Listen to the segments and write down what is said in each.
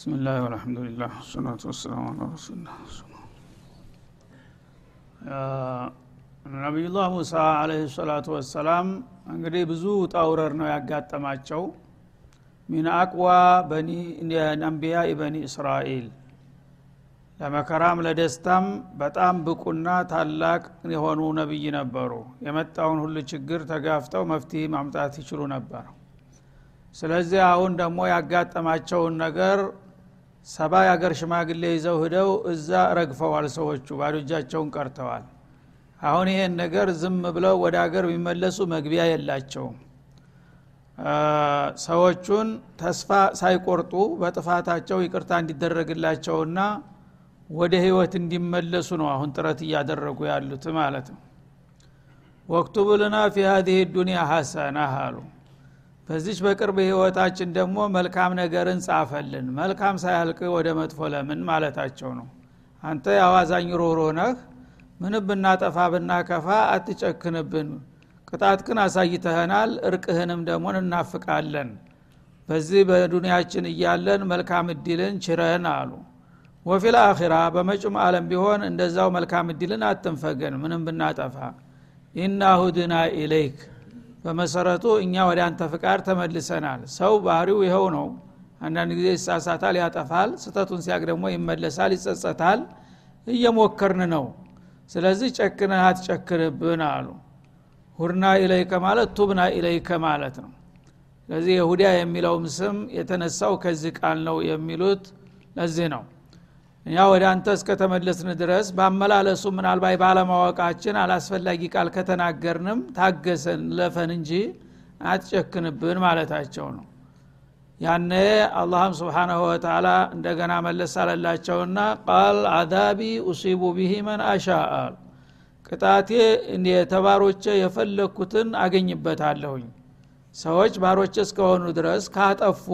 بسم الله والحمد لله والصلاة والسلام على رسول الله ነቢዩላህ ሙሳ አለህ ሰላቱ ወሰላም እንግዲህ ብዙ ጣውረር ነው ያጋጠማቸው ሚን አቅዋ አንቢያ በኒ እስራኤል ለመከራም ለደስታም በጣም ብቁና ታላቅ የሆኑ ነቢይ ነበሩ የመጣውን ሁሉ ችግር ተጋፍተው መፍትሄ ማምጣት ይችሉ ነበር ስለዚህ አሁን ደግሞ ያጋጠማቸውን ነገር ሰባ የአገር ሽማግሌ ይዘው ሂደው እዛ ረግፈዋል ሰዎቹ ባዶ እጃቸውን ቀርተዋል። አሁን ይሄን ነገር ዝም ብለው ወደ አገር ቢመለሱ መግቢያ የላቸውም። ሰዎቹን ተስፋ ሳይቆርጡ በጥፋታቸው ይቅርታ እንዲደረግላቸውና ወደ ህይወት እንዲመለሱ ነው አሁን ጥረት እያደረጉ ያሉት ማለት ነው። ወክቱብ ፊ ሀዚህ ዱኒያ ሐሰና አሉ በዚች በቅርብ ህይወታችን ደግሞ መልካም ነገርን ጻፈልን። መልካም ሳያልቅ ወደ መጥፎ ለምን ማለታቸው ነው። አንተ የአዋዛኝ ሮሮ ነህ። ምን ብናጠፋ ብናከፋ አትጨክንብን። ቅጣት ግን አሳይተህናል እርቅህንም ደግሞ እናፍቃለን። በዚህ በዱንያችን እያለን መልካም እድልን ችረን አሉ። ወፊል አኺራ በመጩም አለም ቢሆን እንደዛው መልካም እድልን አትንፈገን። ምንም ብናጠፋ። إنا هدنا إليك በመሰረቱ እኛ ወደ አንተ ፍቃድ ተመልሰናል። ሰው ባህሪው ይኸው ነው። አንዳንድ ጊዜ ይሳሳታል ያጠፋል። ስተቱን ሲያቅ ደግሞ ይመለሳል ይጸጸታል። እየሞከርን ነው። ስለዚህ ጨክነህ አትጨክንብን አሉ። هدنا إليك ማለት تبنا إليك ማለት ነው። ስለዚህ የሁዲያ የሚለውም ስም የተነሳው ከዚህ ቃል ነው የሚሉት ለዚህ ነው እኛ ወደ አንተ እስከተመለስን ድረስ ባመላለሱ ምናልባት ባለማወቃችን አላስፈላጊ ቃል ከተናገርንም ታገሰን ለፈን እንጂ አትጨክንብን ማለታቸው ነው። ያነ አላህም ስብሓናሁ ወተላ እንደገና መለስ አለላቸውና ቃል አዛቢ ኡሲቡ ቢሂ መን አሻ ቅጣቴ የተባሮቼ የፈለግኩትን አገኝበታለሁኝ። ሰዎች ባሮቼ እስከሆኑ ድረስ ካጠፉ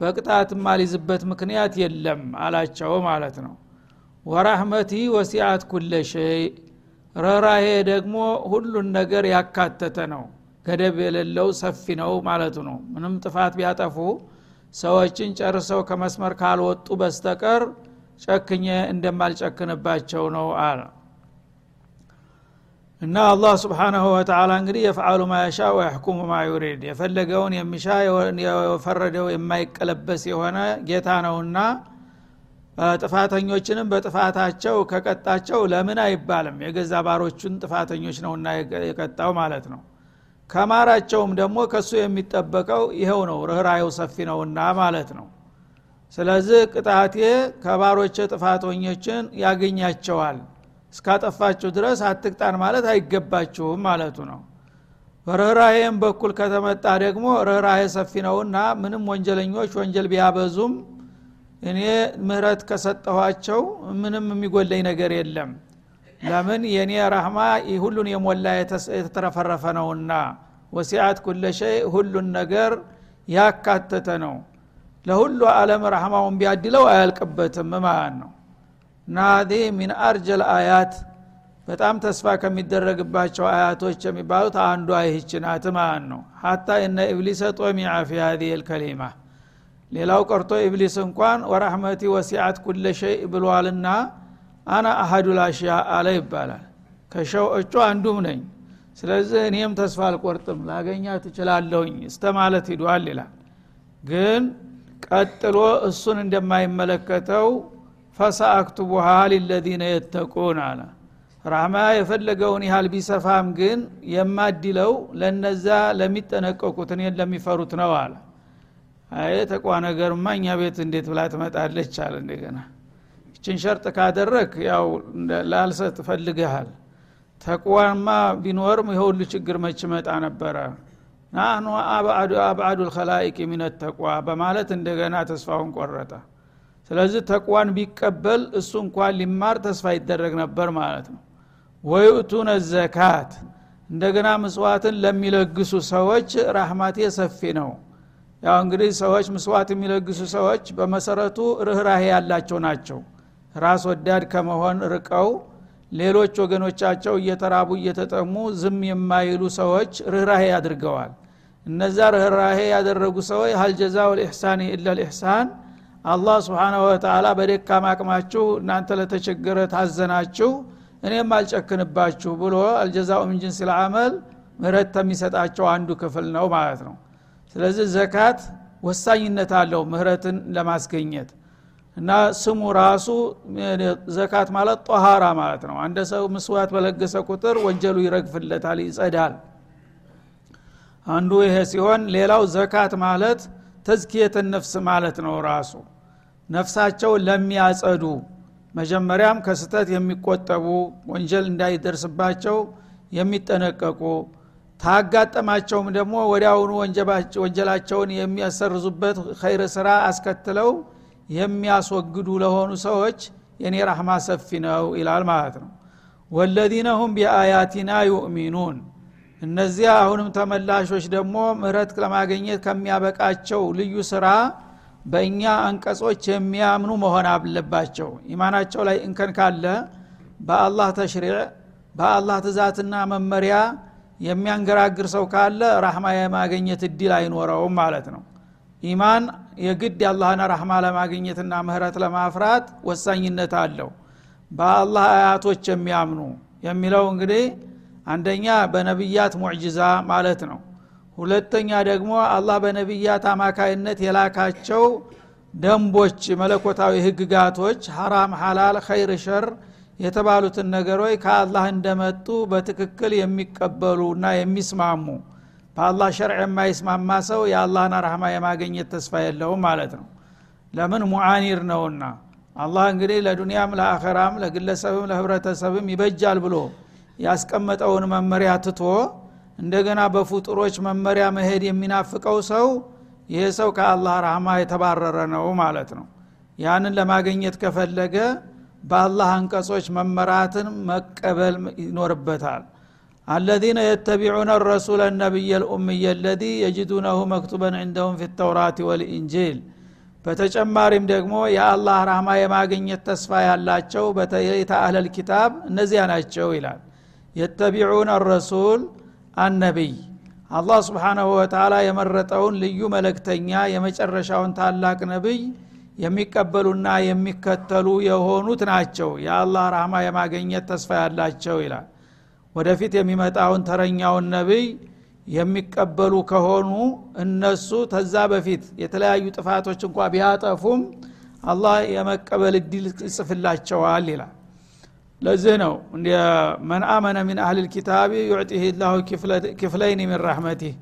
በቅጣት ማሊዝበት ምክንያት የለም አላቸው ማለት ነው። ወራህመቲ ወሲአት ኩለ ሸይ ረራሄ ደግሞ ሁሉን ነገር ያካተተ ነው። ገደብ የሌለው ሰፊ ነው ማለቱ ነው። ምንም ጥፋት ቢያጠፉ ሰዎችን ጨርሰው ከመስመር ካልወጡ በስተቀር ጨክኘ እንደማልጨክንባቸው ነው አለ እና አላህ ስብሓናሁ ወተላ እንግዲህ የፍዓሉ ማያሻ ወያሕኩሙ ማ ዩሪድ የፈለገውን የሚሻ የፈረደው የማይቀለበስ የሆነ ጌታ ነውና ጥፋተኞችንም በጥፋታቸው ከቀጣቸው ለምን አይባልም? የገዛ ባሮቹን ጥፋተኞች ነውና የቀጣው ማለት ነው። ከማራቸውም ደግሞ ከሱ የሚጠበቀው ይኸው ነው ርኅራየው ሰፊ ነውና ማለት ነው። ስለዚህ ቅጣቴ ከባሮች ጥፋተኞችን ያገኛቸዋል እስካጠፋችሁ ድረስ አትቅጣን ማለት አይገባችሁም ማለቱ ነው። በርኅራሄም በኩል ከተመጣ ደግሞ ርኅራሄ ሰፊ ነውና ምንም ወንጀለኞች ወንጀል ቢያበዙም እኔ ምህረት ከሰጠኋቸው ምንም የሚጎለኝ ነገር የለም። ለምን? የእኔ ረህማ ሁሉን የሞላ የተተረፈረፈ ነውና። وسعت كل شيء ሁሉን ነገር ያካተተ ነው። ለሁሉ አለም ረህማውን ቢያድለው አያልቅበትም ማለት ነው هذه من أرجى الآيات። በጣም ተስፋ ከሚደረግባቸው አያቶች የሚባሉት አንዷ ይህች ናት ማለት ነው። حتى إن إبليس طمع في هذه ሌላው ቀርቶ ኢብሊስ እንኳን ወራህመቲ ወሲአት ኩለ ሸይ ብሏልና አና አሀዱ ላሽያ አለ ይባላል። ከሸዎቹ አንዱም ነኝ። ስለዚህ እኔም ተስፋ አልቆርጥም ላገኛ ትችላለሁኝ እስተ ማለት ሂዷል ይላል። ግን ቀጥሎ እሱን እንደማይመለከተው ፈሰአክቱቡሃ ሊለዚነ የተቁን አለ። ራህማ የፈለገውን ያህል ቢሰፋም ግን የማድለው ለነዛ ለሚጠነቀቁት እኔን ለሚፈሩት ነው አለ። አይ ተቋ ነገርማ እኛ ቤት እንዴት ብላ ትመጣለች አለ እንደገና። ይችን ሸርጥ ካደረግ ያው ላልሰጥ ፈልገሃል። ተቅዋማ ቢኖርም የሁሉ ችግር መች መጣ ነበረ? ናህኑ አብአዱ ልከላይቅ ሚነት ተቋ በማለት እንደገና ተስፋውን ቆረጠ ስለዚህ ተቅዋን ቢቀበል እሱ እንኳን ሊማር ተስፋ ይደረግ ነበር ማለት ነው። ወይኡቱነ ዘካት እንደገና ምስዋትን ለሚለግሱ ሰዎች ራህማቴ ሰፊ ነው። ያው እንግዲህ ሰዎች ምስዋት የሚለግሱ ሰዎች በመሰረቱ ርኅራሄ ያላቸው ናቸው። ራስ ወዳድ ከመሆን ርቀው ሌሎች ወገኖቻቸው እየተራቡ እየተጠሙ ዝም የማይሉ ሰዎች ርኅራሄ አድርገዋል እነዛ ርኅራሄ ያደረጉ ሰዎች ሀልጀዛው ልኢሕሳን ኢላ ልኢሕሳን አላህ ስብሓናሁ ወተላ በደካማ አቅማችሁ እናንተ ለተቸገረ ታዘናችሁ እኔም አልጨክንባችሁ ብሎ አልጀዛኡ ምን ጅንስ ልአመል ምህረት ከሚሰጣቸው አንዱ ክፍል ነው ማለት ነው። ስለዚህ ዘካት ወሳኝነት አለው ምህረትን ለማስገኘት እና ስሙ ራሱ ዘካት ማለት ጦሃራ ማለት ነው። አንድ ሰው ምስዋት በለገሰ ቁጥር ወንጀሉ ይረግፍለታል ይጸዳል። አንዱ ይሄ ሲሆን ሌላው ዘካት ማለት ተዝኪየት ነፍስ ማለት ነው ራሱ። ነፍሳቸውን ለሚያጸዱ መጀመሪያም ከስተት የሚቆጠቡ ወንጀል እንዳይደርስባቸው የሚጠነቀቁ ታጋጠማቸውም ደግሞ ወዲያውኑ ወንጀላቸውን የሚያሰርዙበት ኸይር ስራ አስከትለው የሚያስወግዱ ለሆኑ ሰዎች የኔ ረሕማ ሰፊ ነው ይላል ማለት ነው። ወለዚነ ሁም ቢአያቲና ዩእሚኑን እነዚያ አሁንም ተመላሾች ደግሞ ምህረት ለማገኘት ከሚያበቃቸው ልዩ ስራ በእኛ አንቀጾች የሚያምኑ መሆን አለባቸው። ኢማናቸው ላይ እንከን ካለ በአላህ ተሽሪዕ በአላህ ትእዛትና መመሪያ የሚያንገራግር ሰው ካለ ራህማ የማገኘት እድል አይኖረውም ማለት ነው። ኢማን የግድ የአላህን ረህማ ለማግኘትና ምህረት ለማፍራት ወሳኝነት አለው። በአላህ አያቶች የሚያምኑ የሚለው እንግዲህ አንደኛ በነቢያት ሙዕጅዛ ማለት ነው። ሁለተኛ ደግሞ አላህ በነቢያት አማካይነት የላካቸው ደንቦች መለኮታዊ ህግጋቶች ሐራም ሐላል ኸይር ሸር የተባሉትን ነገሮች ከአላህ እንደመጡ በትክክል የሚቀበሉ እና የሚስማሙ በአላህ ሸርዕ የማይስማማ ሰው የአላህን ረህማ የማገኘት ተስፋ የለውም ማለት ነው። ለምን? ሙዓኒር ነውና። አላህ እንግዲህ ለዱንያም ለአኸራም ለግለሰብም ለህብረተሰብም ይበጃል ብሎ ያስቀመጠውን መመሪያ ትቶ እንደገና በፍጡሮች መመሪያ መሄድ የሚናፍቀው ሰው ይሄ ሰው ከአላህ ረህማ የተባረረ ነው ማለት ነው። ያንን ለማግኘት ከፈለገ በአላህ አንቀጾች መመራትን መቀበል ይኖርበታል። አለዚነ የተቢዑነ ረሱለ ነቢይ ልኡምይ ለዚ የጅዱነሁ መክቱበን ዕንደሁም ፊ ተውራት ወልኢንጂል በተጨማሪም ደግሞ የአላህ ራህማ የማግኘት ተስፋ ያላቸው በተለይተ አህለል ኪታብ እነዚያ ናቸው ይላል የተቢዑን ረሱል አነቢይ አላህ ስብሓናሁ ወተላ የመረጠውን ልዩ መለክተኛ የመጨረሻውን ታላቅ ነቢይ የሚቀበሉና የሚከተሉ የሆኑት ናቸው። የአላህ ራህማ የማገኘት ተስፋ ያላቸው ይላል። ወደፊት የሚመጣውን ተረኛውን ነቢይ የሚቀበሉ ከሆኑ እነሱ ተዛ በፊት የተለያዩ ጥፋቶች እንኳ ቢያጠፉም አላህ የመቀበል እድል ይጽፍላቸዋል ይላል ለዚህ ነው መን አመነ ሚን አህል ልኪታቢ ዩዕጢህ ላሁ ክፍለይን ሚን ረሕመቲህ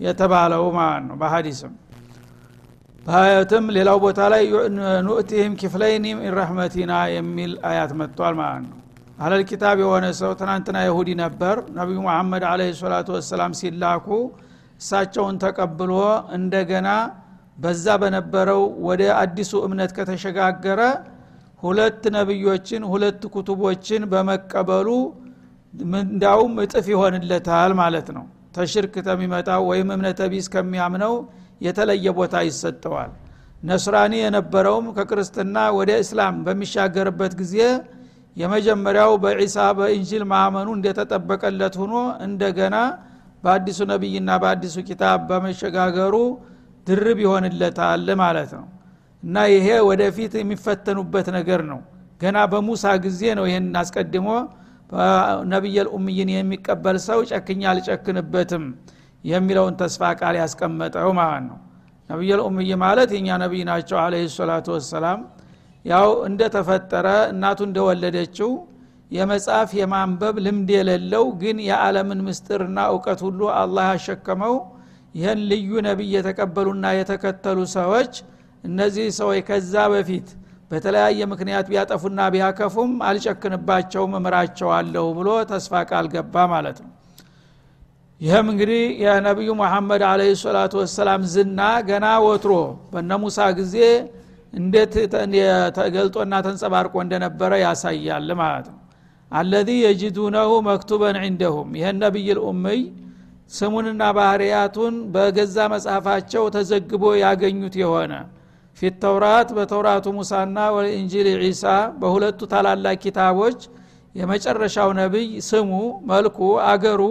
የተባለው ማለት ነው። በሀዲስም በአያትም ሌላው ቦታ ላይ ኑእቲህም ክፍለይን ሚን ረሕመቲና የሚል አያት መጥቷል ማለት ነው። አህለል ኪታብ የሆነ ሰው ትናንትና ይሁዲ ነበር። ነቢዩ መሐመድ አለ ሰላቱ ወሰላም ሲላኩ እሳቸውን ተቀብሎ እንደገና በዛ በነበረው ወደ አዲሱ እምነት ከተሸጋገረ ሁለት ነቢዮችን ሁለት ኩቱቦችን በመቀበሉ እንዳውም እጥፍ ይሆንለታል ማለት ነው። ተሽርክ ተሚመጣው ወይም እምነተ ቢስ ከሚያምነው የተለየ ቦታ ይሰጠዋል። ነስራኒ የነበረውም ከክርስትና ወደ እስላም በሚሻገርበት ጊዜ የመጀመሪያው በዒሳ በኢንጂል ማመኑ እንደተጠበቀለት ሆኖ እንደገና በአዲሱ ነቢይና በአዲሱ ኪታብ በመሸጋገሩ ድርብ ይሆንለታል ማለት ነው እና ይሄ ወደፊት የሚፈተኑበት ነገር ነው። ገና በሙሳ ጊዜ ነው ይህን አስቀድሞ ነቢየል ኡምይን የሚቀበል ሰው ጨክኛ አልጨክንበትም የሚለውን ተስፋ ቃል ያስቀመጠው ማለት ነው። ነቢየል ኡምይ ማለት የእኛ ነቢይ ናቸው አለ ሰላቱ ወሰላም። ያው እንደተፈጠረ እናቱ እንደወለደችው የመጻፍ የማንበብ ልምድ የሌለው ግን የዓለምን ምስጥርና እውቀት ሁሉ አላህ ያሸከመው ይህን ልዩ ነቢይ የተቀበሉና የተከተሉ ሰዎች እነዚህ ሰዎች ከዛ በፊት በተለያየ ምክንያት ቢያጠፉና ቢያከፉም አልጨክንባቸውም እምራቸዋለሁ ብሎ ተስፋ ቃል ገባ ማለት ነው። ይህም እንግዲህ የነቢዩ መሐመድ አለ ሰላቱ ወሰላም ዝና ገና ወትሮ በነ ሙሳ ጊዜ እንዴት ተገልጦና ተንጸባርቆ እንደነበረ ያሳያል ማለት ነው። አለዚ የጅዱነሁ መክቱበን ዕንደሁም ይህን ነቢይ ልኡምይ ስሙንና ባህርያቱን በገዛ መጽሐፋቸው ተዘግቦ ያገኙት የሆነ ፊት ተውራት በተውራቱ ሙሳና ወኢንጂል ዒሳ በሁለቱ ታላላቅ ኪታቦች የመጨረሻው ነቢይ ስሙ መልኩ አገሩ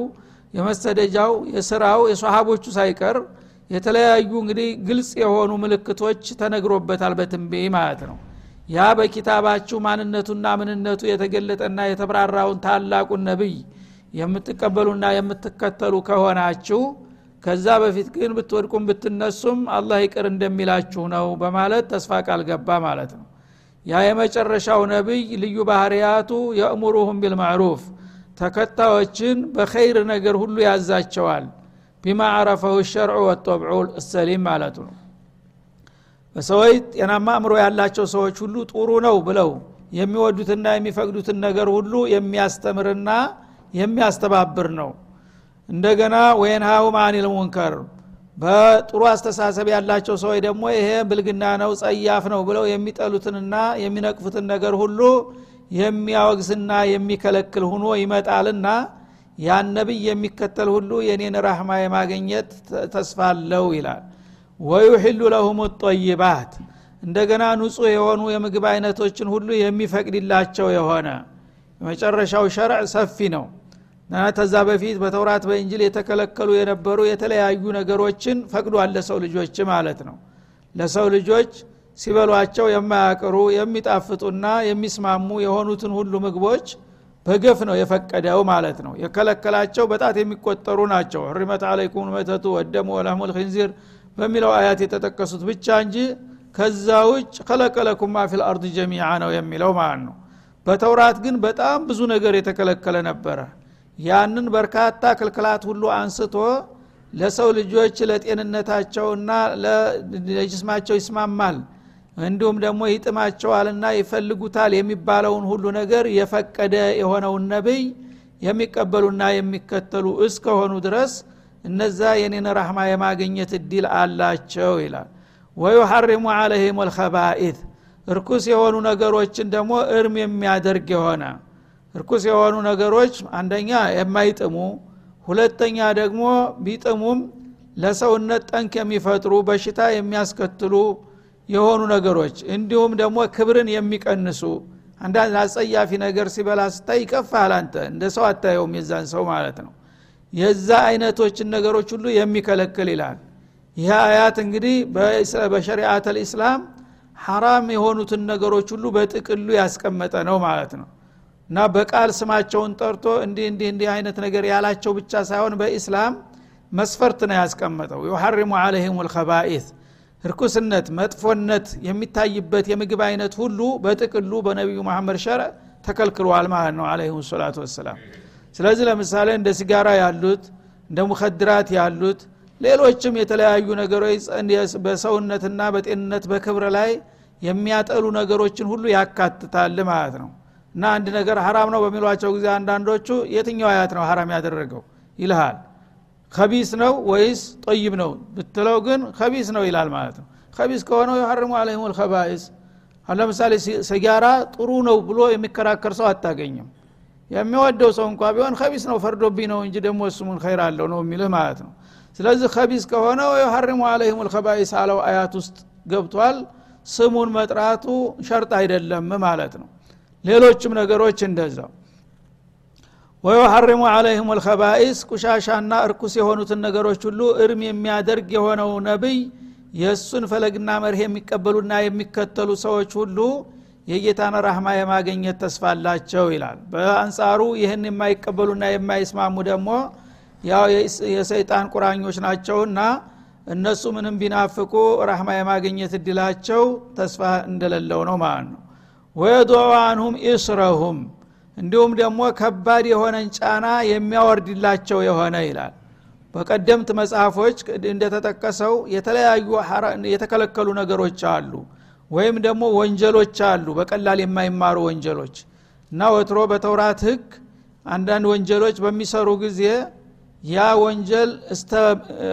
የመሰደጃው የስራው የሰሃቦቹ ሳይቀር የተለያዩ እንግዲህ ግልጽ የሆኑ ምልክቶች ተነግሮበታል በትንቤ ማለት ነው። ያ በኪታባችሁ ማንነቱና ምንነቱ የተገለጠና የተብራራውን ታላቁን ነቢይ የምትቀበሉና የምትከተሉ ከሆናችሁ ከዛ በፊት ግን ብትወድቁም ብትነሱም አላህ ይቅር እንደሚላችሁ ነው በማለት ተስፋ ቃል ገባ ማለት ነው። ያ የመጨረሻው ነቢይ ልዩ ባህርያቱ የእሙሩሁም ቢልማዕሩፍ ተከታዮችን በኸይር ነገር ሁሉ ያዛቸዋል። ቢማ አረፈሁ ሸርዑ ወጦብዑ እሰሊም ማለቱ ነው። በሰዎች ጤናማ አእምሮ ያላቸው ሰዎች ሁሉ ጥሩ ነው ብለው የሚወዱትና የሚፈቅዱትን ነገር ሁሉ የሚያስተምርና የሚያስተባብር ነው እንደገና ወየንሃሁም አኒል ሙንከር በጥሩ አስተሳሰብ ያላቸው ሰዎች ደግሞ ይሄ ብልግና ነው ጸያፍ ነው ብለው የሚጠሉትንና የሚነቅፉትን ነገር ሁሉ የሚያወግዝና የሚከለክል ሁኖ ይመጣልና ያን ነቢይ የሚከተል ሁሉ የኔን ራህማ የማገኘት ተስፋ ይላል። ወዩሕሉ ለሁም ጠይባት እንደገና ንጹህ የሆኑ የምግብ አይነቶችን ሁሉ የሚፈቅድላቸው የሆነ የመጨረሻው ሸርዕ ሰፊ ነው ተዛ በፊት በተውራት በእንጅል የተከለከሉ የነበሩ የተለያዩ ነገሮችን ፈቅዷል ለሰው ልጆች ማለት ነው። ለሰው ልጆች ሲበሏቸው የማያቅሩ የሚጣፍጡና የሚስማሙ የሆኑትን ሁሉ ምግቦች በገፍ ነው የፈቀደው ማለት ነው። የከለከላቸው በጣት የሚቆጠሩ ናቸው። ሕሪመት አለይኩም መተቱ ወደሙ ወለህሙ ልክንዚር በሚለው አያት የተጠቀሱት ብቻ እንጂ ከዛ ውጭ ከለቀለኩም ማ ፊል አርድ ጀሚዓ ነው የሚለው ማለት ነው። በተውራት ግን በጣም ብዙ ነገር የተከለከለ ነበረ ያንን በርካታ ክልክላት ሁሉ አንስቶ ለሰው ልጆች ለጤንነታቸውና ለጅስማቸው ይስማማል። እንዲሁም ደግሞ ይጥማቸዋልና ይፈልጉታል የሚባለውን ሁሉ ነገር የፈቀደ የሆነውን ነቢይ የሚቀበሉና የሚከተሉ እስከሆኑ ድረስ እነዛ የኔን ራህማ የማግኘት እድል አላቸው ይላል። ወዩሐሪሙ አለህም ልከባኢት እርኩስ የሆኑ ነገሮችን ደግሞ እርም የሚያደርግ የሆነ እርኩስ የሆኑ ነገሮች አንደኛ የማይጥሙ ሁለተኛ ደግሞ ቢጥሙም ለሰውነት ጠንክ የሚፈጥሩ በሽታ የሚያስከትሉ የሆኑ ነገሮች እንዲሁም ደግሞ ክብርን የሚቀንሱ። አንዳንድ አጸያፊ ነገር ሲበላ ስታይ ይቀፋል አንተ እንደ ሰው አታየውም የዛን ሰው ማለት ነው። የዛ አይነቶችን ነገሮች ሁሉ የሚከለክል ይላል። ይህ አያት እንግዲህ በሸሪአት ልእስላም ሐራም የሆኑትን ነገሮች ሁሉ በጥቅሉ ያስቀመጠ ነው ማለት ነው እና በቃል ስማቸውን ጠርቶ እንዲህ እንዲህ እንዲህ አይነት ነገር ያላቸው ብቻ ሳይሆን በኢስላም መስፈርት ነው ያስቀመጠው። ዩሐሪሙ አለህም ልከባኢት እርኩስነት መጥፎነት የሚታይበት የምግብ አይነት ሁሉ በጥቅሉ በነቢዩ መሐመድ ሸር ተከልክሏል ማለት ነው አለህም ሰላቱ ወሰላም። ስለዚህ ለምሳሌ እንደ ሲጋራ ያሉት እንደ ሙከድራት ያሉት ሌሎችም የተለያዩ ነገሮች በሰውነትና በጤንነት በክብር ላይ የሚያጠሉ ነገሮችን ሁሉ ያካትታል ማለት ነው እና አንድ ነገር ሀራም ነው በሚሏቸው ጊዜ አንዳንዶቹ የትኛው አያት ነው ሀራም ያደረገው ይልሃል። ከቢስ ነው ወይስ ጠይብ ነው ብትለው ግን ከቢስ ነው ይላል ማለት ነው። ከቢስ ከሆነው የሐርሙ አለህም ልከባኢስ ለምሳሌ ሲጋራ ጥሩ ነው ብሎ የሚከራከር ሰው አታገኝም። የሚወደው ሰው እንኳ ቢሆን ከቢስ ነው ፈርዶብኝ ነው እንጂ ደግሞ እሱሙን ኸይር አለው ነው የሚልህ ማለት ነው። ስለዚህ ከቢስ ከሆነ የሐርሙ አለህም ልከባኢስ አለው አያት ውስጥ ገብቷል። ስሙን መጥራቱ ሸርጥ አይደለም ማለት ነው ሌሎችም ነገሮች እንደዛው። ወዩሐርሙ አለህም ልከባኢስ ቁሻሻና እርኩስ የሆኑትን ነገሮች ሁሉ እርም የሚያደርግ የሆነው ነቢይ የእሱን ፈለግና መርህ የሚቀበሉና የሚከተሉ ሰዎች ሁሉ የጌታን ራህማ የማገኘት ተስፋ አላቸው ይላል። በአንጻሩ ይህን የማይቀበሉና የማይስማሙ ደግሞ ያው የሰይጣን ቁራኞች ናቸውና እነሱ ምንም ቢናፍቁ ራህማ የማግኘት እድላቸው ተስፋ እንደሌለው ነው ማለት ነው አንሁም ኢስረሁም እንዲሁም ደግሞ ከባድ የሆነን ጫና የሚያወርድላቸው የሆነ ይላል። በቀደምት መጽሐፎች እንደተጠቀሰው የተለያዩ የተከለከሉ ነገሮች አሉ ወይም ደግሞ ወንጀሎች አሉ በቀላል የማይማሩ ወንጀሎች። እና ወትሮ በተውራት ህግ አንዳንድ ወንጀሎች በሚሰሩ ጊዜ ያ ወንጀል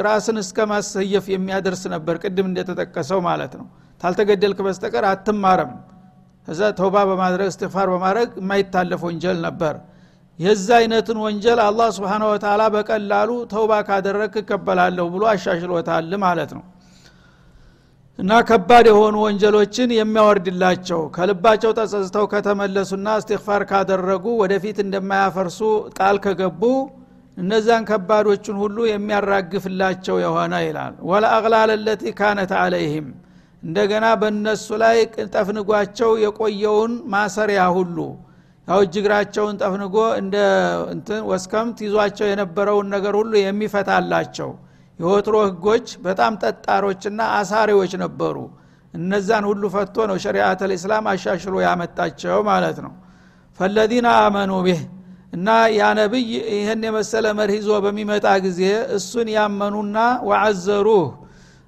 ራስን እስከ ማሰየፍ የሚያደርስ ነበር ቅድም እንደተጠቀሰው ማለት ነው። ታልተገደልክ በስተቀር አትማረም ከዛ ተውባ በማድረግ እስትፋር በማድረግ የማይታለፍ ወንጀል ነበር። የዛ አይነትን ወንጀል አላህ ስብሓን ወተላ በቀላሉ ተውባ ካደረግ እቀበላለሁ ብሎ አሻሽሎታል ማለት ነው። እና ከባድ የሆኑ ወንጀሎችን የሚያወርድላቸው ከልባቸው ተጸጽተው ከተመለሱና እስትግፋር ካደረጉ ወደፊት እንደማያፈርሱ ቃል ከገቡ እነዛን ከባዶችን ሁሉ የሚያራግፍላቸው የሆነ ይላል። ወለአቅላል ለቲ ካነት አለይህም እንደገና በእነሱ ላይ ጠፍንጓቸው የቆየውን ማሰሪያ ሁሉ ያው እጅግራቸውን ጠፍንጎ እንደ እንትን ወስከምት ይዟቸው የነበረውን ነገር ሁሉ የሚፈታላቸው የወትሮ ህጎች በጣም ጠጣሮችና አሳሪዎች ነበሩ። እነዛን ሁሉ ፈቶ ነው ሸሪአት ልእስላም አሻሽሎ ያመጣቸው ማለት ነው። ፈለዚነ አመኑ ቢህ እና ያ ነቢይ ይህን የመሰለ መርህ ይዞ በሚመጣ ጊዜ እሱን ያመኑና ወዐዘሩህ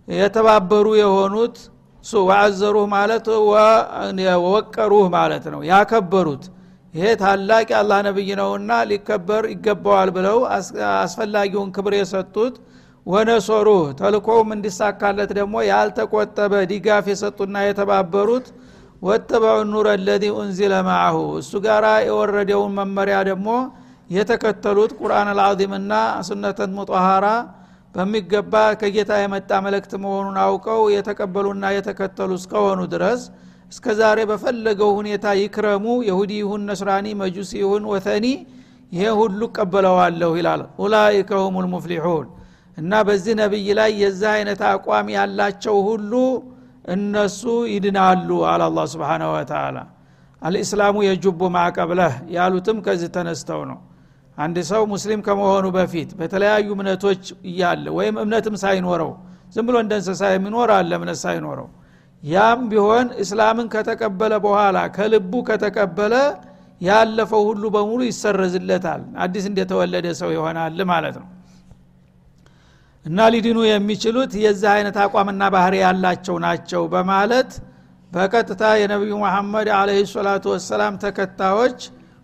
የተባበሩ የሆኑት እሱ ወዐዘሩህ ማለት ወወቀሩህ ማለት ነው። ያከበሩት። ይሄ ታላቅ የአላህ ነብይ ነውና ሊከበር ይገባዋል ብለው አስፈላጊውን ክብር የሰጡት ወነሶሩህ። ተልኮውም እንዲሳካለት ደግሞ ያልተቆጠበ ድጋፍ የሰጡና የተባበሩት ወተበዑ ኑረ ለዚ ኡንዚለ ማአሁ እሱ ጋር የወረደውን መመሪያ ደግሞ የተከተሉት ቁርአን አልዓዚምና ሱነተን ሙጠሃራ በሚገባ ከጌታ የመጣ መልእክት መሆኑን አውቀው የተቀበሉና የተከተሉ እስከሆኑ ድረስ እስከ ዛሬ በፈለገው ሁኔታ ይክረሙ። የሁዲ ይሁን ነስራኒ መጁሲ ይሁን ወተኒ ይሄ ሁሉ ቀበለዋለሁ ይላል። ኡላይከ ሁም ልሙፍሊሑን እና በዚህ ነቢይ ላይ የዛ አይነት አቋም ያላቸው ሁሉ እነሱ ይድናሉ አለ አላ ስብን ወተላ አልእስላሙ የጁቡ ማዕቀብለህ ያሉትም ከዚህ ተነስተው ነው አንድ ሰው ሙስሊም ከመሆኑ በፊት በተለያዩ እምነቶች እያለ ወይም እምነትም ሳይኖረው ዝም ብሎ እንደ እንስሳ የሚኖር አለ እምነት ሳይኖረው። ያም ቢሆን እስላምን ከተቀበለ በኋላ ከልቡ ከተቀበለ ያለፈው ሁሉ በሙሉ ይሰረዝለታል። አዲስ እንደተወለደ ሰው ይሆናል ማለት ነው። እና ሊድኑ የሚችሉት የዚህ አይነት አቋምና ባህሪ ያላቸው ናቸው በማለት በቀጥታ የነቢዩ መሐመድ አለህ ሰላቱ ወሰላም ተከታዮች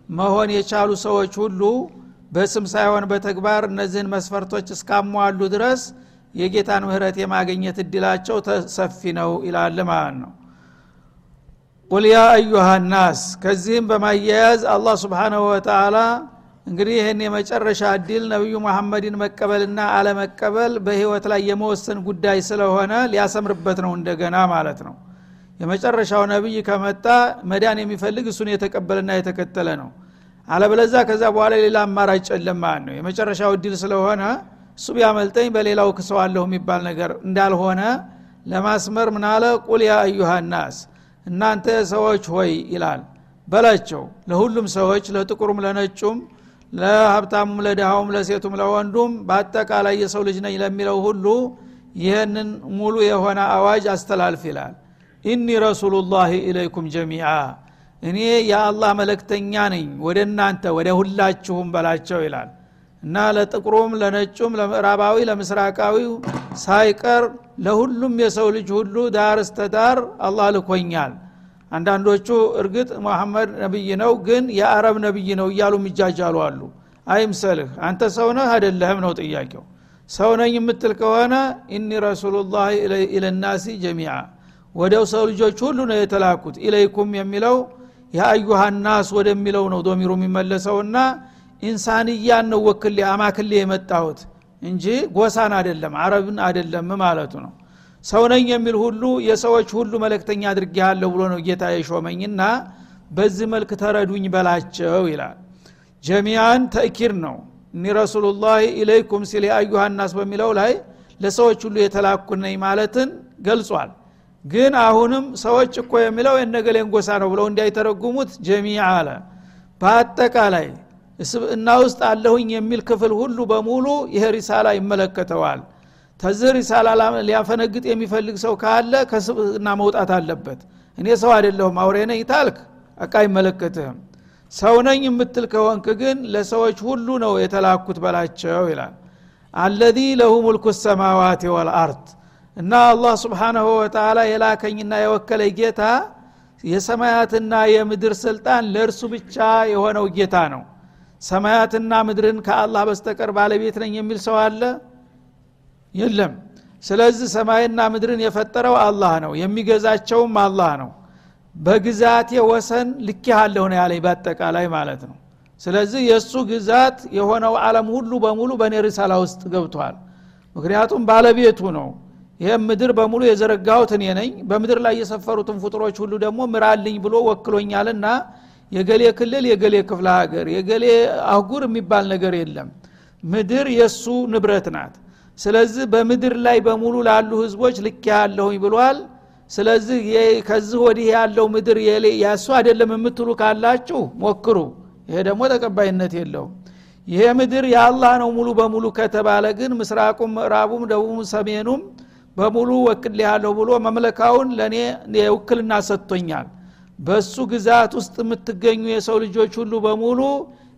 መሆን የቻሉ ሰዎች ሁሉ በስም ሳይሆን በተግባር እነዚህን መስፈርቶች እስካሟሉ ድረስ የጌታን ምህረት የማግኘት እድላቸው ሰፊ ነው ይላል ማለት ነው። ቁል ያ አዩሃ ናስ ከዚህም በማያያዝ አላህ ስብሓናሁ ወተላ እንግዲህ ይህን የመጨረሻ እድል ነቢዩ መሐመድን መቀበልና አለመቀበል በህይወት ላይ የመወሰን ጉዳይ ስለሆነ ሊያሰምርበት ነው እንደገና ማለት ነው። የመጨረሻው ነቢይ ከመጣ መዳን የሚፈልግ እሱን የተቀበለና የተከተለ ነው አለበለዛ ከዛ በኋላ ሌላ አማራጭ ጨለም ማለት ነው። የመጨረሻው እድል ስለሆነ እሱ ቢያመልጠኝ በሌላው ክሰዋለሁ የሚባል ነገር እንዳልሆነ ለማስመር ምናለ ቁል ያ አዩሃ እናንተ ሰዎች ሆይ ይላል። በላቸው ለሁሉም ሰዎች ለጥቁሩም ለነጩም ለሀብታሙም ለድሃውም ለሴቱም ለወንዱም በአጠቃላይ የሰው ልጅ ነኝ ለሚለው ሁሉ ይህንን ሙሉ የሆነ አዋጅ አስተላልፍ ይላል። ኢኒ ረሱሉላህ ኢለይኩም ጀሚዓ እኔ የአላህ መለክተኛ ነኝ ወደ እናንተ ወደ ሁላችሁም በላቸው ይላል። እና ለጥቁሩም ለነጩም ለምዕራባዊ ለምስራቃዊው ሳይቀር ለሁሉም የሰው ልጅ ሁሉ ዳር እስተ ዳር አላህ ልኮኛል። አንዳንዶቹ እርግጥ መሐመድ ነብይ ነው ግን የአረብ ነብይ ነው እያሉ የሚጃጃሉ አሉ። አይምሰልህ አንተ ሰው ነህ አደለህም ነው ጥያቄው። ሰው ነኝ የምትል ከሆነ ኢኒ ረሱሉላህ ኢለናሲ ጀሚዓ ወደው ሰው ልጆች ሁሉ ነው የተላኩት። ኢለይኩም የሚለው የአዩሃ ናስ ወደሚለው ነው ዶሚሩ የሚመለሰውና ኢንሳንያን ነው ወክሌ አማክሌ የመጣሁት እንጂ ጎሳን አደለም አረብን አደለም ማለቱ ነው። ሰው ነኝ የሚል ሁሉ የሰዎች ሁሉ መለክተኛ አድርጌሃለሁ ብሎ ነው ጌታ የሾመኝና በዚህ መልክ ተረዱኝ በላቸው ይላል። ጀሚያን ተእኪር ነው። እኒ ረሱሉላህ ኢለይኩም ሲል የአዩሃናስ በሚለው ላይ ለሰዎች ሁሉ የተላኩ ነኝ ማለትን ገልጿል ግን አሁንም ሰዎች እኮ የሚለው የነገሌን ጎሳ ነው ብለው እንዳይተረጉሙት ጀሚያ አለ። በአጠቃላይ እስብእና ውስጥ አለሁኝ የሚል ክፍል ሁሉ በሙሉ ይሄ ሪሳላ ይመለከተዋል። ተዚህ ሪሳላ ሊያፈነግጥ የሚፈልግ ሰው ካለ ከስብእና መውጣት አለበት። እኔ ሰው አይደለሁም አውሬ ነኝ ታልክ አቃ አይመለከትህም። ሰው ነኝ የምትል ከሆንክ ግን ለሰዎች ሁሉ ነው የተላኩት በላቸው ይላል። አለዚ ለሁ ሙልኩ ሰማዋት ወልአርድ እና አላህ ስብሓናሁ ወተላ የላከኝና የወከለ ጌታ የሰማያትና የምድር ስልጣን ለእርሱ ብቻ የሆነው ጌታ ነው። ሰማያትና ምድርን ከአላህ በስተቀር ባለቤት ነኝ የሚል ሰው አለ? የለም። ስለዚህ ሰማይና ምድርን የፈጠረው አላህ ነው የሚገዛቸውም አላህ ነው። በግዛቴ ወሰን ልኬሃለሁ ነው ያለኝ በአጠቃላይ ማለት ነው። ስለዚህ የእሱ ግዛት የሆነው ዓለም ሁሉ በሙሉ በእኔ ሪሳላ ውስጥ ገብቷል። ምክንያቱም ባለቤቱ ነው ይህም ምድር በሙሉ የዘረጋሁት እኔ ነኝ በምድር ላይ የሰፈሩትን ፍጡሮች ሁሉ ደግሞ ምራልኝ ብሎ ወክሎኛልና የገሌ ክልል የገሌ ክፍለ ሀገር የገሌ አህጉር የሚባል ነገር የለም። ምድር የእሱ ንብረት ናት። ስለዚህ በምድር ላይ በሙሉ ላሉ ህዝቦች ልክ ያለሁኝ ብሏል። ስለዚህ ከዚህ ወዲህ ያለው ምድር ያሱ አይደለም የምትሉ ካላችሁ ሞክሩ። ይሄ ደግሞ ተቀባይነት የለውም። ይሄ ምድር የአላህ ነው ሙሉ በሙሉ ከተባለ ግን ምስራቁም ምዕራቡም ደቡቡም ሰሜኑም በሙሉ ወክል ያለሁ ብሎ መምለካውን ለእኔ የውክልና ሰጥቶኛል። በሱ ግዛት ውስጥ የምትገኙ የሰው ልጆች ሁሉ በሙሉ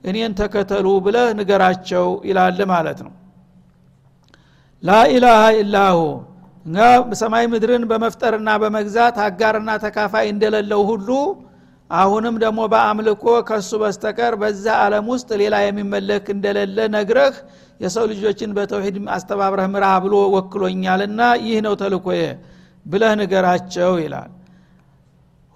እኔን ተከተሉ ብለህ ንገራቸው ይላል ማለት ነው። ላኢላሃ ኢላሁ ሰማይ ምድርን በመፍጠርና በመግዛት አጋርና ተካፋይ እንደሌለው ሁሉ አሁንም ደግሞ በአምልኮ ከሱ በስተቀር በዛ ዓለም ውስጥ ሌላ የሚመለክ እንደሌለ ነግረህ የሰው ልጆችን በተውሂድ አስተባብረህ ምራ ብሎ ወክሎኛልና ይህ ነው ተልኮዬ ብለህ ንገራቸው ይላል።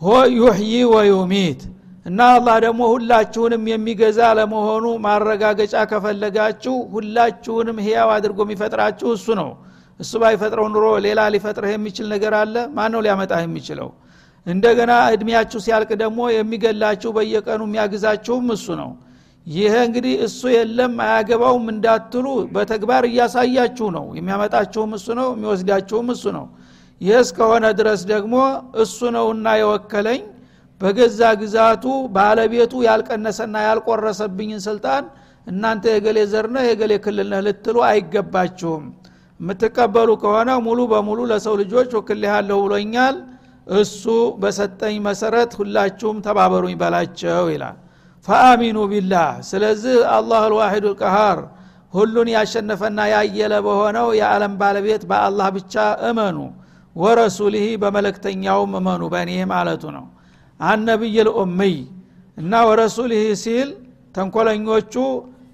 ሆ ዩሕይ ወዩሚት እና አላህ ደግሞ ሁላችሁንም የሚገዛ ለመሆኑ ማረጋገጫ ከፈለጋችሁ ሁላችሁንም ህያው አድርጎ የሚፈጥራችሁ እሱ ነው። እሱ ባይፈጥረው ኑሮ ሌላ ሊፈጥርህ የሚችል ነገር አለ? ማን ነው ሊያመጣህ የሚችለው እንደገና እድሜያችሁ ሲያልቅ ደግሞ የሚገላችሁ በየቀኑ የሚያግዛችሁም እሱ ነው። ይሄ እንግዲህ እሱ የለም አያገባውም እንዳትሉ በተግባር እያሳያችሁ ነው። የሚያመጣችሁም እሱ ነው የሚወስዳችሁም እሱ ነው። ይህ እስከሆነ ድረስ ደግሞ እሱ ነውና የወከለኝ። በገዛ ግዛቱ ባለቤቱ ያልቀነሰና ያልቆረሰብኝን ስልጣን እናንተ የገሌ ዘርነህ የገሌ ክልል ነህ ልትሉ አይገባችሁም። የምትቀበሉ ከሆነ ሙሉ በሙሉ ለሰው ልጆች ወክል ያለሁ ብሎኛል እሱ በሰጠኝ መሰረት ሁላችሁም ተባበሩኝ በላቸው ይላል። ፈአሚኑ ቢላህ። ስለዚህ አላህ አልዋሒዱ ልቀሃር ሁሉን ያሸነፈና ያየለ በሆነው የዓለም ባለቤት በአላህ ብቻ እመኑ ወረሱልህ በመለክተኛውም እመኑ በእኔ ማለቱ ነው። አነብይ ልኡምይ እና ወረሱልህ ሲል ተንኮለኞቹ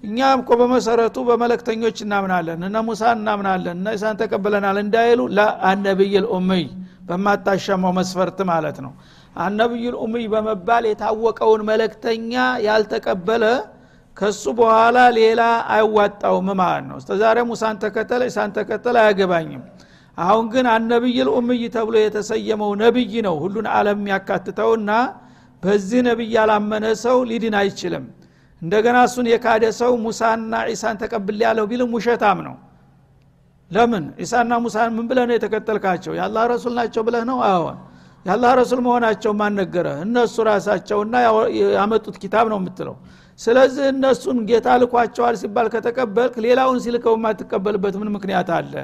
እኛም እኮ በመሰረቱ በመለክተኞች እናምናለን እነ ሙሳን እናምናለን እነ ኢሳን ተቀብለናል እንዳይሉ ለአነብይ ልኡምይ በማታሸመው መስፈርት ማለት ነው። አነብይ ልኡምይ በመባል የታወቀውን መለክተኛ ያልተቀበለ ከሱ በኋላ ሌላ አይዋጣውም ማለት ነው። እስተዛሬ ሙሳን ተከተለ ኢሳን ተከተለ አያገባኝም። አሁን ግን አነብይ ልኡምይ ተብሎ የተሰየመው ነብይ ነው ሁሉን አለም የሚያካትተውና በዚህ ነብይ ያላመነ ሰው ሊድን አይችልም እንደገና እሱን የካደ ሰው ሙሳና ዒሳን ተቀብል ያለሁ ቢልም ውሸታም ነው። ለምን? ዒሳና ሙሳን ምን ብለህ ነው የተከተልካቸው? የአላህ ረሱል ናቸው ብለህ ነው? አዎን የአላህ ረሱል መሆናቸው ማን ነገረ እነሱ ራሳቸውና ያመጡት ኪታብ ነው የምትለው። ስለዚህ እነሱን ጌታ ልኳቸዋል ሲባል ከተቀበልክ ሌላውን ሲልከው የማትቀበልበት ምን ምክንያት አለ?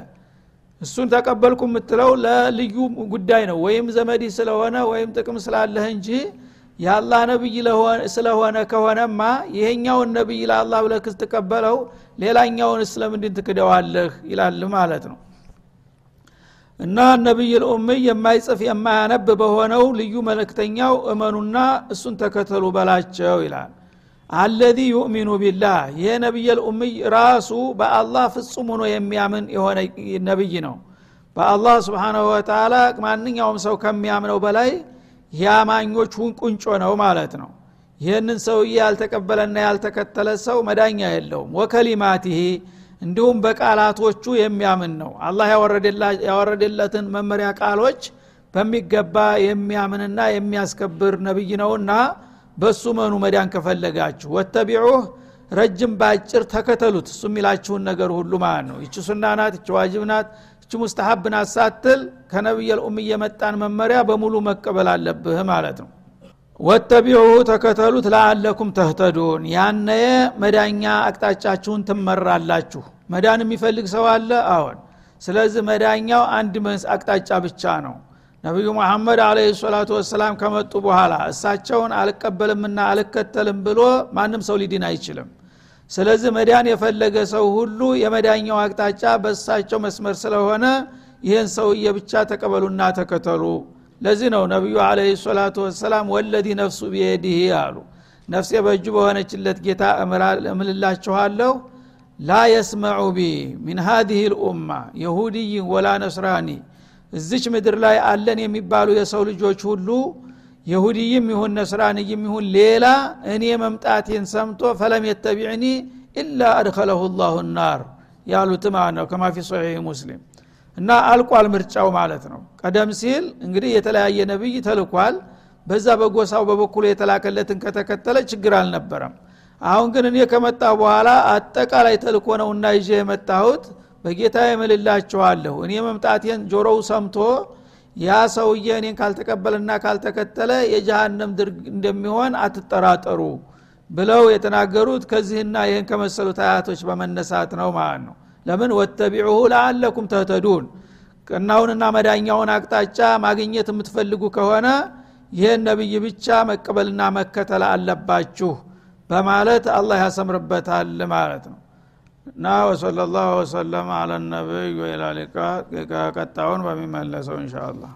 እሱን ተቀበልኩ የምትለው ለልዩ ጉዳይ ነው። ወይም ዘመዲ ስለሆነ ወይም ጥቅም ስላለህ እንጂ የአላህ ነቢይ ስለሆነ ከሆነማ ይሄኛውን ነቢይ ለአላህ ብለህ ስትቀበለው ሌላኛውን ስለምንድን ትክደዋለህ? ይላል ማለት ነው። እና ነቢይ ልኡምይ የማይጽፍ የማያነብ በሆነው ልዩ መልእክተኛው እመኑና እሱን ተከተሉ በላቸው ይላል። አለዚ ዩእሚኑ ቢላህ ይሄ ነቢይ ልኡምይ ራሱ በአላህ ፍጹም ሆኖ የሚያምን የሆነ ነቢይ ነው። በአላህ ስብሓናሁ ወተላ ማንኛውም ሰው ከሚያምነው በላይ የአማኞች ቁንጮ ነው ማለት ነው። ይህንን ሰውዬ ያልተቀበለና ያልተከተለ ሰው መዳኛ የለውም። ወከሊማቲህ እንዲሁም በቃላቶቹ የሚያምን ነው። አላህ ያወረደለትን መመሪያ ቃሎች በሚገባ የሚያምንና የሚያስከብር ነቢይ ነውና በሱ መኑ መዳን ከፈለጋችሁ። ወተቢዑህ ረጅም ባጭር ተከተሉት። እሱ የሚላችሁን ነገር ሁሉ ማለት ነው። ይቺ ሱና ናት ይቺ ዋጅብ ናት ይቺ ሙስተሐብ ናት ሳትል ከነቢይ ልኡም የመጣን መመሪያ በሙሉ መቀበል አለብህ ማለት ነው። ወተቢዑ ተከተሉት ለአለኩም ተህተዱን። ያነየ መዳኛ አቅጣጫችሁን ትመራላችሁ። መዳን የሚፈልግ ሰው አለ? አዎን። ስለዚህ መዳኛው አንድ አቅጣጫ ብቻ ነው። ነቢዩ መሐመድ አለ ሰላቱ ወሰላም ከመጡ በኋላ እሳቸውን አልቀበልምና አልከተልም ብሎ ማንም ሰው ሊድን አይችልም ስለዚህ መዳን የፈለገ ሰው ሁሉ የመዳኛው አቅጣጫ በእሳቸው መስመር ስለሆነ ይህን ሰውዬ ብቻ ተቀበሉና ተከተሉ። ለዚህ ነው ነቢዩ አለ ሰላቱ ወሰላም ወለዲ ነፍሱ ቢየዲህ አሉ። ነፍሴ በእጁ በሆነችለት ጌታ እምልላችኋለሁ لا يسمع بي من هذه الأمة يهودي ولا نصراني። እዚች ምድር ላይ አለን የሚባሉ የሰው ልጆች ሁሉ የሁድይም ይሁን ነስራንይም ይሁን ሌላ እኔ መምጣቴን ሰምቶ فلم يتبعني إلا أدخله الله النار ያሉት ማለት ነው። كما في صحيح مسلم እና አልቋል ምርጫው ማለት ነው። ቀደም ሲል እንግዲህ የተለያየ ነቢይ ተልኳል። በዛ በጎሳው በበኩሉ የተላከለትን ከተከተለ ችግር አልነበረም። አሁን ግን እኔ ከመጣ በኋላ አጠቃላይ ተልኮ ነው እና ይዤ የመጣሁት በጌታ የምልላችኋለሁ እኔ መምጣቴን ጆሮው ሰምቶ ያ ሰውዬ እኔን ካልተቀበልና ካልተከተለ የጀሃነም ድርግ እንደሚሆን አትጠራጠሩ ብለው የተናገሩት ከዚህና ይህን ከመሰሉት አያቶች በመነሳት ነው ማለት ነው። ለምን? ወተቢዑሁ ለአለኩም ተህተዱን። ቅናውንና መዳኛውን አቅጣጫ ማግኘት የምትፈልጉ ከሆነ ይህን ነቢይ ብቻ መቀበልና መከተል አለባችሁ በማለት አላህ ያሰምርበታል ማለት ነው እና ወሰለ ላሁ ወሰለም አለ ነቢይ ወላ ሊቃ ቀጣውን በሚመለሰው እንሻ አላህ